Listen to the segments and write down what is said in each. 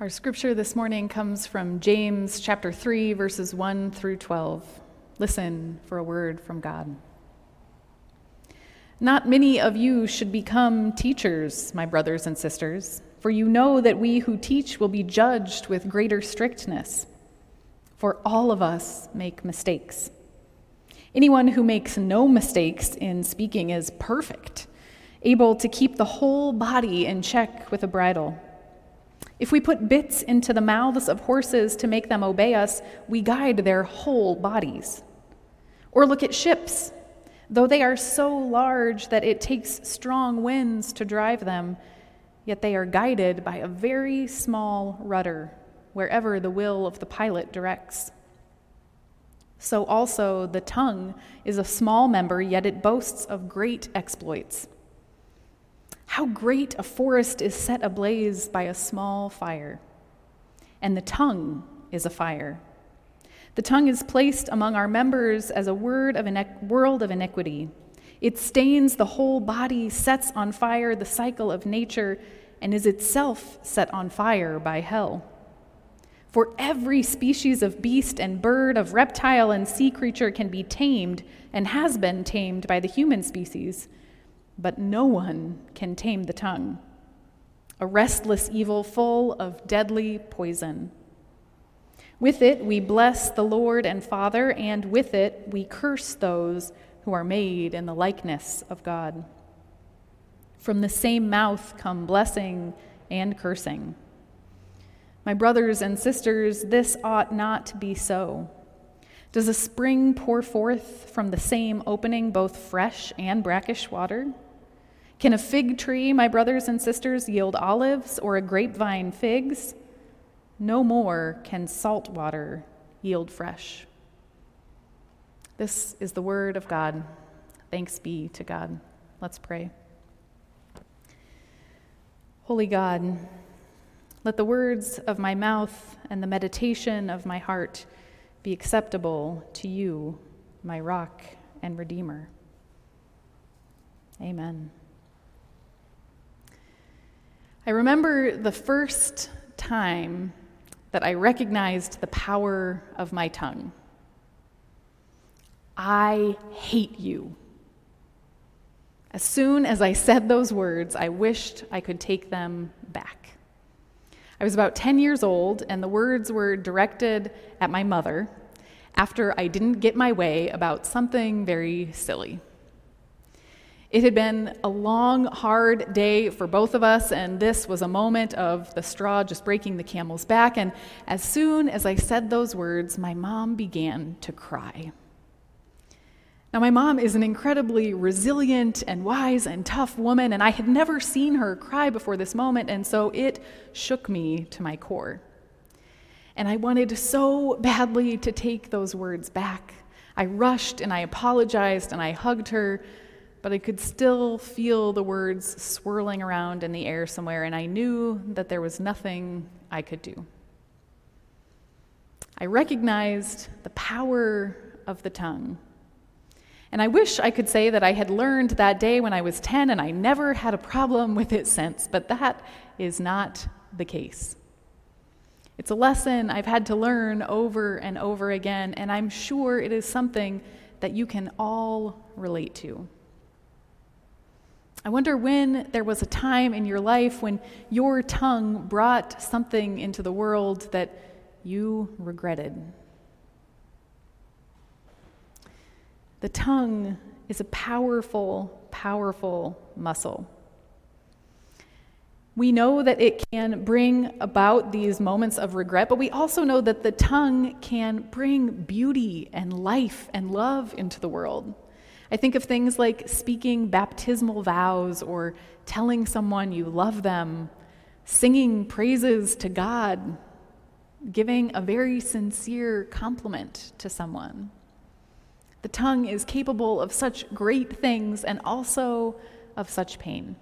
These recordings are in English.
Our scripture this morning comes from James chapter 3, verses 1 through 12. Listen for a word from God. Not many of you should become teachers, my brothers and sisters, for you know that we who teach will be judged with greater strictness. For all of us make mistakes. Anyone who makes no mistakes in speaking is perfect, able to keep the whole body in check with a bridle. If we put bits into the mouths of horses to make them obey us, we guide their whole bodies. Or look at ships. Though they are so large that it takes strong winds to drive them, yet they are guided by a very small rudder wherever the will of the pilot directs. So also the tongue is a small member, yet it boasts of great exploits. How great a forest is set ablaze by a small fire. And the tongue is a fire. The tongue is placed among our members as a word of iniqu- world of iniquity. It stains the whole body, sets on fire the cycle of nature, and is itself set on fire by hell. For every species of beast and bird, of reptile and sea creature can be tamed and has been tamed by the human species but no one can tame the tongue. A restless evil full of deadly poison. With it we bless the Lord and Father, and with it we curse those who are made in the likeness of God. From the same mouth come blessing and cursing. My brothers and sisters, this ought not to be so. Does a spring pour forth from the same opening both fresh and brackish water? Can a fig tree, my brothers and sisters, yield olives or a grapevine figs? No more can salt water yield fresh. This is the word of God. Thanks be to God. Let's pray. Holy God, let the words of my mouth and the meditation of my heart be acceptable to you, my rock and redeemer. Amen. I remember the first time that I recognized the power of my tongue. I hate you. As soon as I said those words, I wished I could take them back. I was about 10 years old, and the words were directed at my mother after I didn't get my way about something very silly. It had been a long, hard day for both of us, and this was a moment of the straw just breaking the camel's back. And as soon as I said those words, my mom began to cry. Now, my mom is an incredibly resilient and wise and tough woman, and I had never seen her cry before this moment, and so it shook me to my core. And I wanted so badly to take those words back. I rushed and I apologized and I hugged her but I could still feel the words swirling around in the air somewhere, and I knew that there was nothing I could do. I recognized the power of the tongue. And I wish I could say that I had learned that day when I was 10 and I never had a problem with it since, but that is not the case. It's a lesson I've had to learn over and over again, and I'm sure it is something that you can all relate to. I wonder when there was a time in your life when your tongue brought something into the world that you regretted. The tongue is a powerful, powerful muscle. We know that it can bring about these moments of regret, but we also know that the tongue can bring beauty and life and love into the world. I think of things like speaking baptismal vows or telling someone you love them, singing praises to God, giving a very sincere compliment to someone. The tongue is capable of such great things and also of such pain.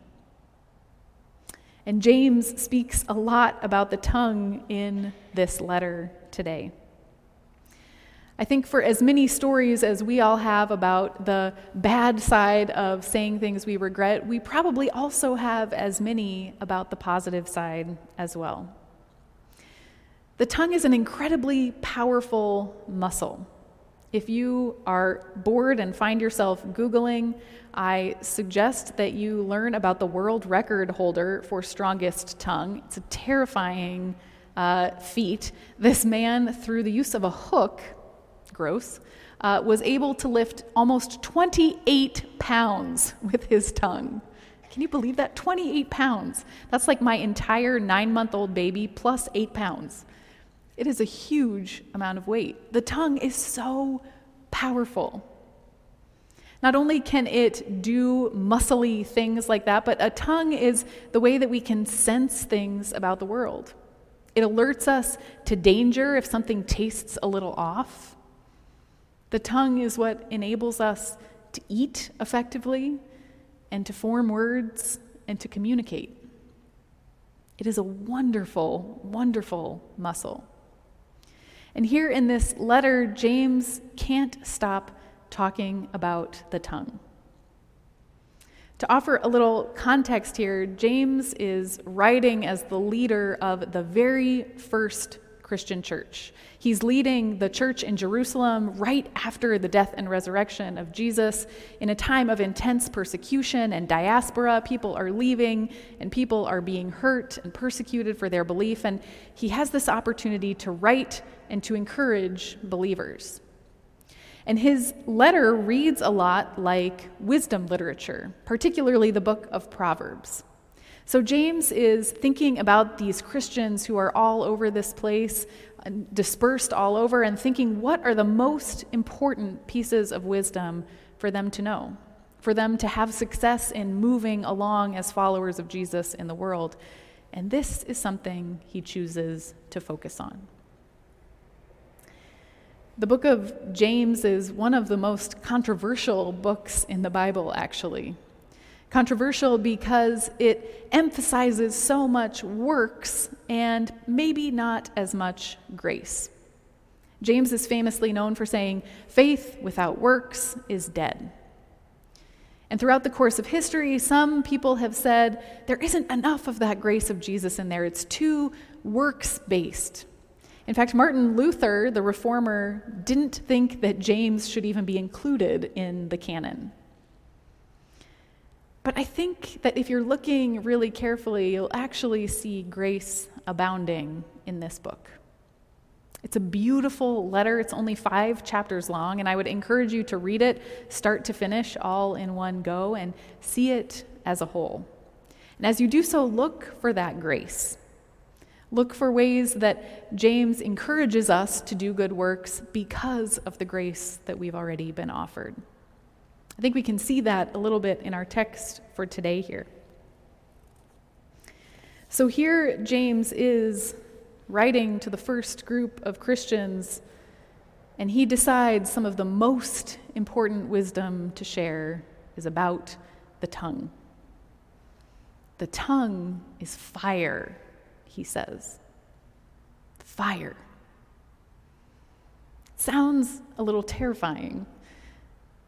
And James speaks a lot about the tongue in this letter today. I think for as many stories as we all have about the bad side of saying things we regret, we probably also have as many about the positive side as well. The tongue is an incredibly powerful muscle. If you are bored and find yourself Googling, I suggest that you learn about the world record holder for strongest tongue. It's a terrifying uh, feat. This man, through the use of a hook, gross, uh, was able to lift almost 28 pounds with his tongue. Can you believe that? 28 pounds. That's like my entire nine month old baby plus eight pounds. It is a huge amount of weight. The tongue is so powerful. Not only can it do muscly things like that, but a tongue is the way that we can sense things about the world. It alerts us to danger if something tastes a little off. The tongue is what enables us to eat effectively and to form words and to communicate. It is a wonderful, wonderful muscle. And here in this letter, James can't stop talking about the tongue. To offer a little context here, James is writing as the leader of the very first Christian church. He's leading the church in Jerusalem right after the death and resurrection of Jesus in a time of intense persecution and diaspora. People are leaving and people are being hurt and persecuted for their belief. And he has this opportunity to write and to encourage believers. And his letter reads a lot like wisdom literature, particularly the book of Proverbs. So James is thinking about these Christians who are all over this place, dispersed all over, and thinking what are the most important pieces of wisdom for them to know, for them to have success in moving along as followers of Jesus in the world. And this is something he chooses to focus on. The book of James is one of the most controversial books in the Bible, actually. Controversial because it emphasizes so much works and maybe not as much grace. James is famously known for saying, faith without works is dead. And throughout the course of history, some people have said there isn't enough of that grace of Jesus in there. It's too works based. In fact, Martin Luther, the reformer, didn't think that James should even be included in the canon. But I think that if you're looking really carefully, you'll actually see grace abounding in this book. It's a beautiful letter. It's only five chapters long, and I would encourage you to read it start to finish all in one go and see it as a whole. And as you do so, look for that grace. Look for ways that James encourages us to do good works because of the grace that we've already been offered. I think we can see that a little bit in our text for today here. So here, James is writing to the first group of Christians, and he decides some of the most important wisdom to share is about the tongue. The tongue is fire, he says. Fire. Sounds a little terrifying.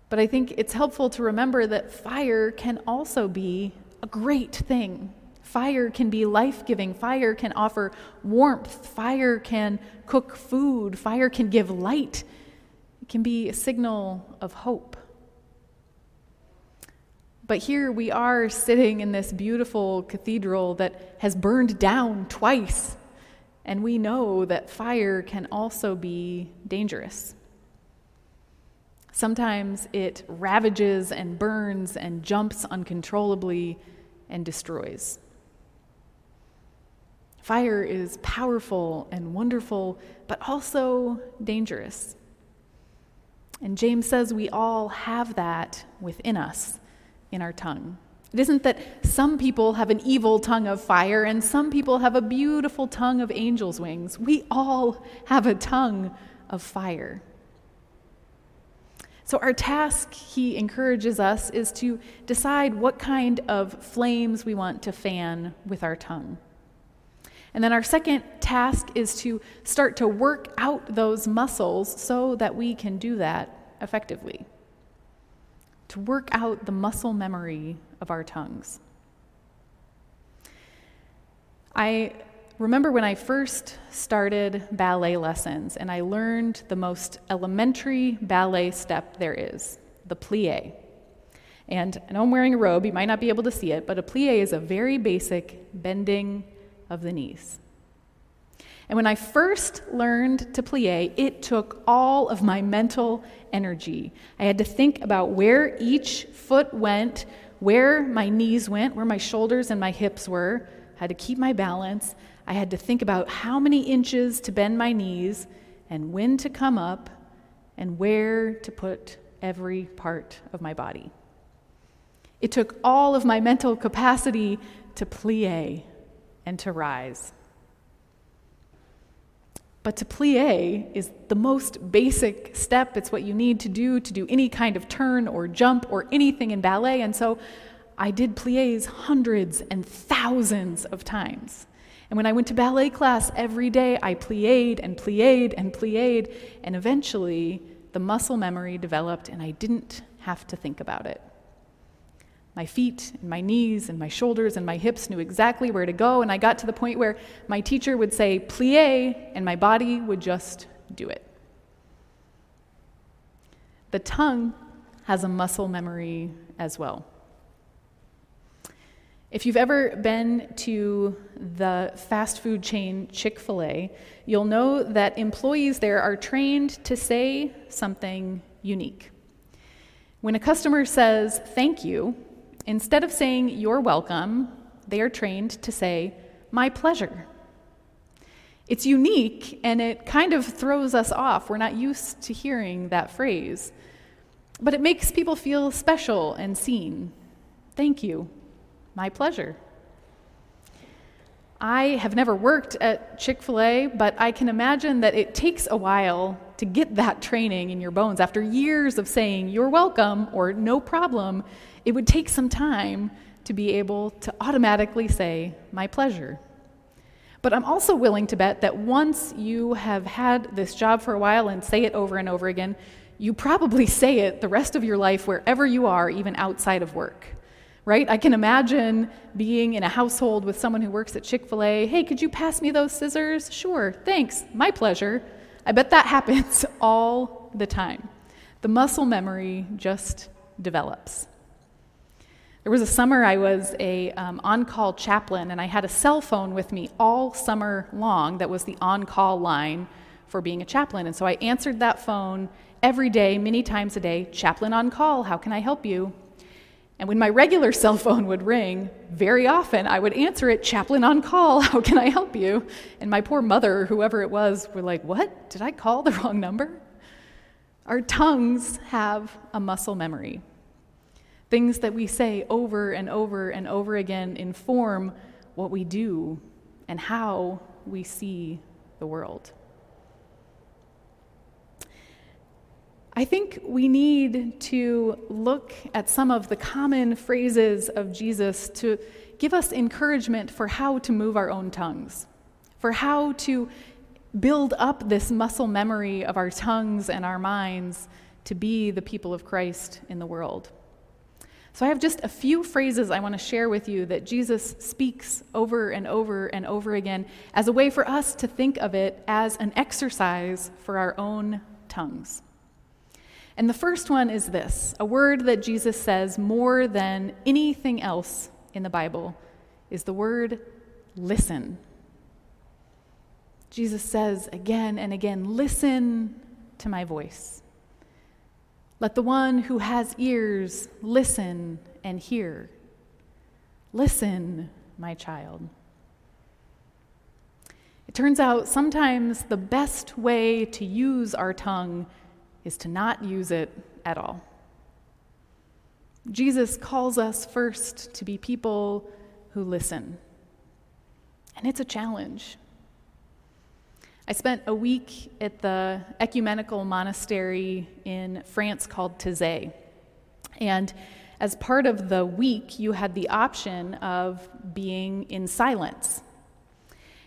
But I think it's helpful to remember that fire can also be a great thing. Fire can be life giving. Fire can offer warmth. Fire can cook food. Fire can give light. It can be a signal of hope. But here we are sitting in this beautiful cathedral that has burned down twice. And we know that fire can also be dangerous. Sometimes it ravages and burns and jumps uncontrollably and destroys. Fire is powerful and wonderful, but also dangerous. And James says we all have that within us in our tongue. It isn't that some people have an evil tongue of fire and some people have a beautiful tongue of angel's wings. We all have a tongue of fire. So, our task, he encourages us, is to decide what kind of flames we want to fan with our tongue. And then our second task is to start to work out those muscles so that we can do that effectively. To work out the muscle memory of our tongues. I remember when I first started ballet lessons and I learned the most elementary ballet step there is the plie. And I know I'm wearing a robe, you might not be able to see it, but a plie is a very basic bending of the knees. And when I first learned to plie, it took all of my mental energy. I had to think about where each foot went, where my knees went, where my shoulders and my hips were. I had to keep my balance. I had to think about how many inches to bend my knees and when to come up and where to put every part of my body. It took all of my mental capacity to plie and to rise. But to plie is the most basic step. It's what you need to do to do any kind of turn or jump or anything in ballet. And so I did plies hundreds and thousands of times. And when I went to ballet class every day, I plied and plied and plied. And eventually, the muscle memory developed, and I didn't have to think about it. My feet and my knees and my shoulders and my hips knew exactly where to go, and I got to the point where my teacher would say, plie, and my body would just do it. The tongue has a muscle memory as well. If you've ever been to the fast food chain Chick fil A, you'll know that employees there are trained to say something unique. When a customer says thank you, Instead of saying, You're welcome, they are trained to say, My pleasure. It's unique and it kind of throws us off. We're not used to hearing that phrase. But it makes people feel special and seen. Thank you. My pleasure. I have never worked at Chick fil A, but I can imagine that it takes a while to get that training in your bones. After years of saying, you're welcome or no problem, it would take some time to be able to automatically say, my pleasure. But I'm also willing to bet that once you have had this job for a while and say it over and over again, you probably say it the rest of your life wherever you are, even outside of work. Right? I can imagine being in a household with someone who works at Chick fil A. Hey, could you pass me those scissors? Sure, thanks, my pleasure. I bet that happens all the time. The muscle memory just develops. There was a summer I was a um, on-call chaplain, and I had a cell phone with me all summer long that was the on-call line for being a chaplain. And so I answered that phone every day, many times a day. Chaplain on call. How can I help you? And when my regular cell phone would ring, very often I would answer it, Chaplain on call, how can I help you? And my poor mother, whoever it was, were like, What? Did I call the wrong number? Our tongues have a muscle memory. Things that we say over and over and over again inform what we do and how we see the world. I think we need to look at some of the common phrases of Jesus to give us encouragement for how to move our own tongues, for how to build up this muscle memory of our tongues and our minds to be the people of Christ in the world. So, I have just a few phrases I want to share with you that Jesus speaks over and over and over again as a way for us to think of it as an exercise for our own tongues. And the first one is this a word that Jesus says more than anything else in the Bible is the word listen. Jesus says again and again, Listen to my voice. Let the one who has ears listen and hear. Listen, my child. It turns out sometimes the best way to use our tongue is to not use it at all. Jesus calls us first to be people who listen. And it's a challenge. I spent a week at the ecumenical monastery in France called Taizé. And as part of the week, you had the option of being in silence.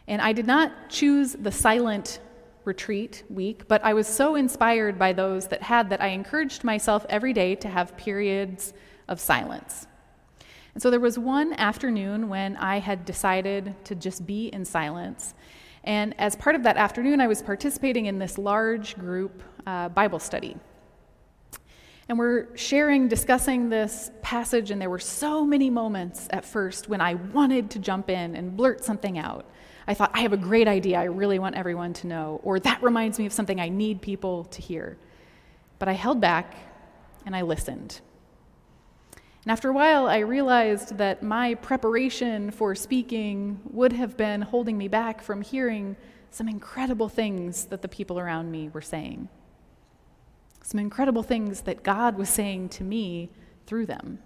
And I did not choose the silent retreat week, but I was so inspired by those that had that I encouraged myself every day to have periods of silence. And so there was one afternoon when I had decided to just be in silence. And as part of that afternoon, I was participating in this large group uh, Bible study. And we're sharing, discussing this passage, and there were so many moments at first when I wanted to jump in and blurt something out. I thought, I have a great idea, I really want everyone to know, or that reminds me of something I need people to hear. But I held back and I listened. And after a while, I realized that my preparation for speaking would have been holding me back from hearing some incredible things that the people around me were saying. Some incredible things that God was saying to me through them.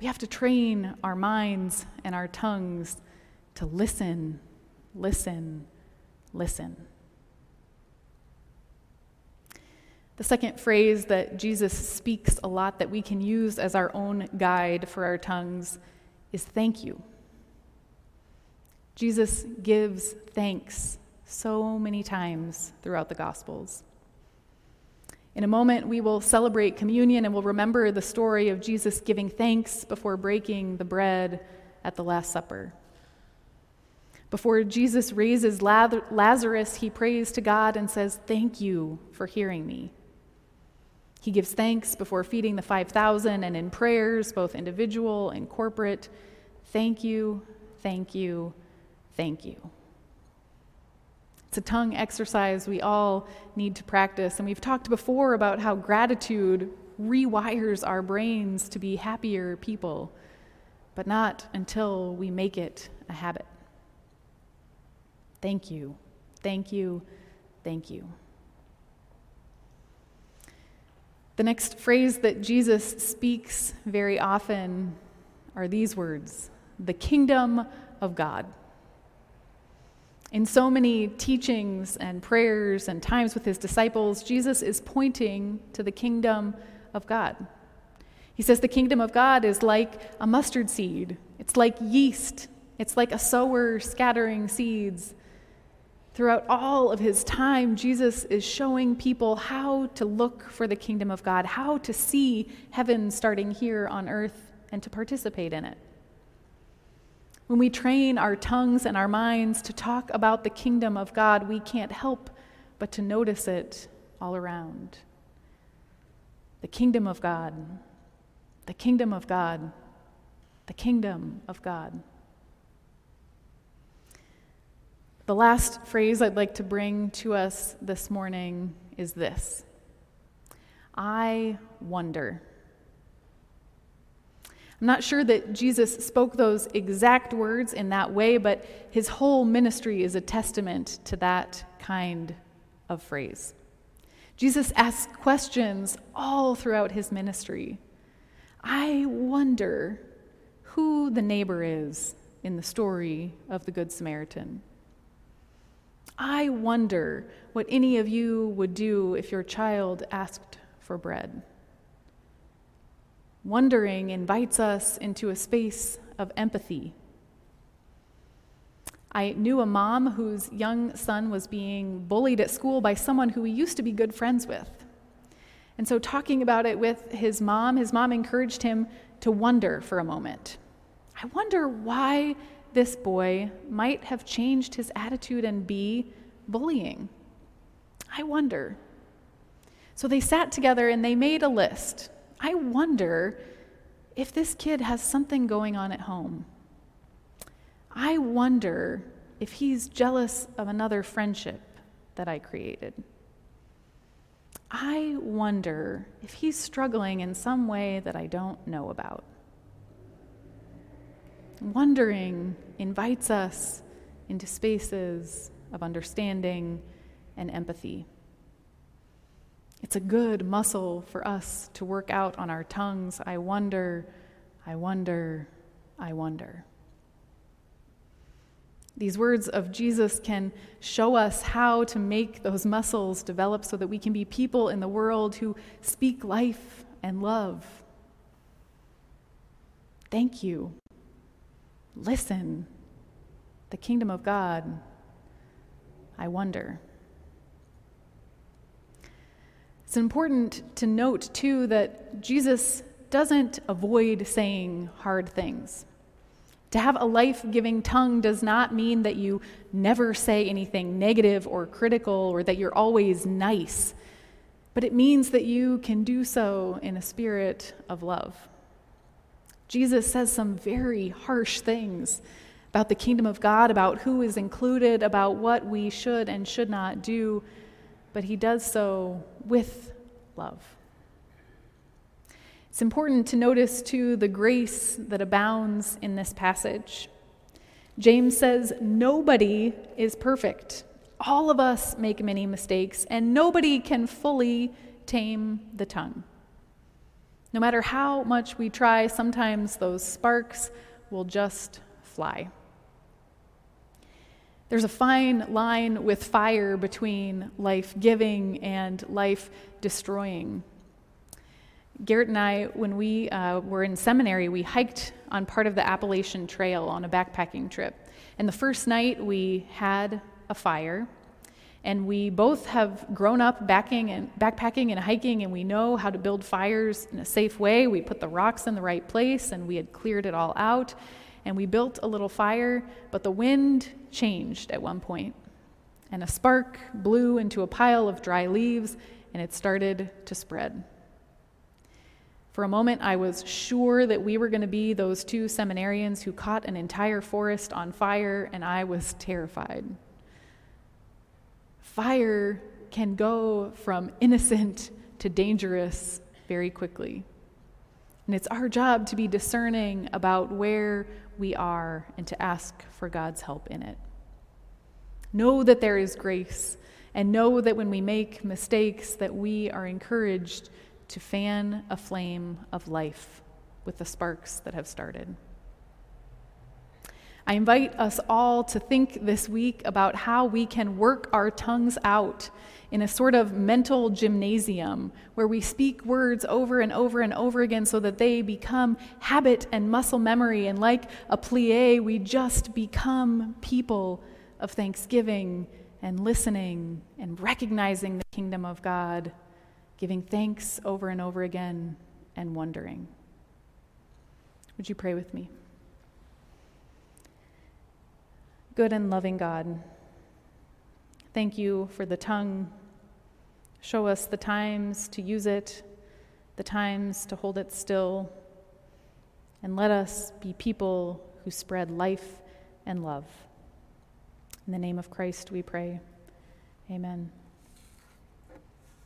We have to train our minds and our tongues to listen, listen, listen. The second phrase that Jesus speaks a lot that we can use as our own guide for our tongues is thank you. Jesus gives thanks so many times throughout the Gospels. In a moment, we will celebrate communion and we'll remember the story of Jesus giving thanks before breaking the bread at the Last Supper. Before Jesus raises Lazarus, he prays to God and says, Thank you for hearing me. He gives thanks before feeding the 5,000 and in prayers, both individual and corporate. Thank you, thank you, thank you. It's a tongue exercise we all need to practice. And we've talked before about how gratitude rewires our brains to be happier people, but not until we make it a habit. Thank you, thank you, thank you. The next phrase that Jesus speaks very often are these words the kingdom of God. In so many teachings and prayers and times with his disciples, Jesus is pointing to the kingdom of God. He says the kingdom of God is like a mustard seed, it's like yeast, it's like a sower scattering seeds. Throughout all of his time, Jesus is showing people how to look for the kingdom of God, how to see heaven starting here on earth and to participate in it. When we train our tongues and our minds to talk about the kingdom of God, we can't help but to notice it all around. The kingdom of God, the kingdom of God, the kingdom of God. The last phrase I'd like to bring to us this morning is this I wonder. I'm not sure that Jesus spoke those exact words in that way, but his whole ministry is a testament to that kind of phrase. Jesus asks questions all throughout his ministry. I wonder who the neighbor is in the story of the Good Samaritan. I wonder what any of you would do if your child asked for bread. Wondering invites us into a space of empathy. I knew a mom whose young son was being bullied at school by someone who he used to be good friends with. And so, talking about it with his mom, his mom encouraged him to wonder for a moment. I wonder why this boy might have changed his attitude and be bullying. I wonder. So they sat together and they made a list. I wonder if this kid has something going on at home. I wonder if he's jealous of another friendship that I created. I wonder if he's struggling in some way that I don't know about. Wondering invites us into spaces of understanding and empathy. It's a good muscle for us to work out on our tongues. I wonder, I wonder, I wonder. These words of Jesus can show us how to make those muscles develop so that we can be people in the world who speak life and love. Thank you listen, the kingdom of God, I wonder. It's important to note, too, that Jesus doesn't avoid saying hard things. To have a life giving tongue does not mean that you never say anything negative or critical or that you're always nice, but it means that you can do so in a spirit of love. Jesus says some very harsh things about the kingdom of God, about who is included, about what we should and should not do, but he does so with love. It's important to notice, too, the grace that abounds in this passage. James says, Nobody is perfect. All of us make many mistakes, and nobody can fully tame the tongue. No matter how much we try, sometimes those sparks will just fly. There's a fine line with fire between life giving and life destroying. Garrett and I, when we uh, were in seminary, we hiked on part of the Appalachian Trail on a backpacking trip. And the first night we had a fire, and we both have grown up backing and backpacking and hiking, and we know how to build fires in a safe way. We put the rocks in the right place, and we had cleared it all out, and we built a little fire. But the wind changed at one point, and a spark blew into a pile of dry leaves, and it started to spread. For a moment, I was sure that we were going to be those two seminarians who caught an entire forest on fire, and I was terrified. Fire can go from innocent to dangerous very quickly. And it's our job to be discerning about where we are and to ask for God's help in it. Know that there is grace, and know that when we make mistakes that we are encouraged to fan a flame of life with the sparks that have started. I invite us all to think this week about how we can work our tongues out in a sort of mental gymnasium where we speak words over and over and over again so that they become habit and muscle memory. And like a plie, we just become people of thanksgiving and listening and recognizing the kingdom of God giving thanks over and over again, and wondering. Would you pray with me? Good and loving God, thank you for the tongue. Show us the times to use it, the times to hold it still, and let us be people who spread life and love. In the name of Christ we pray. Amen.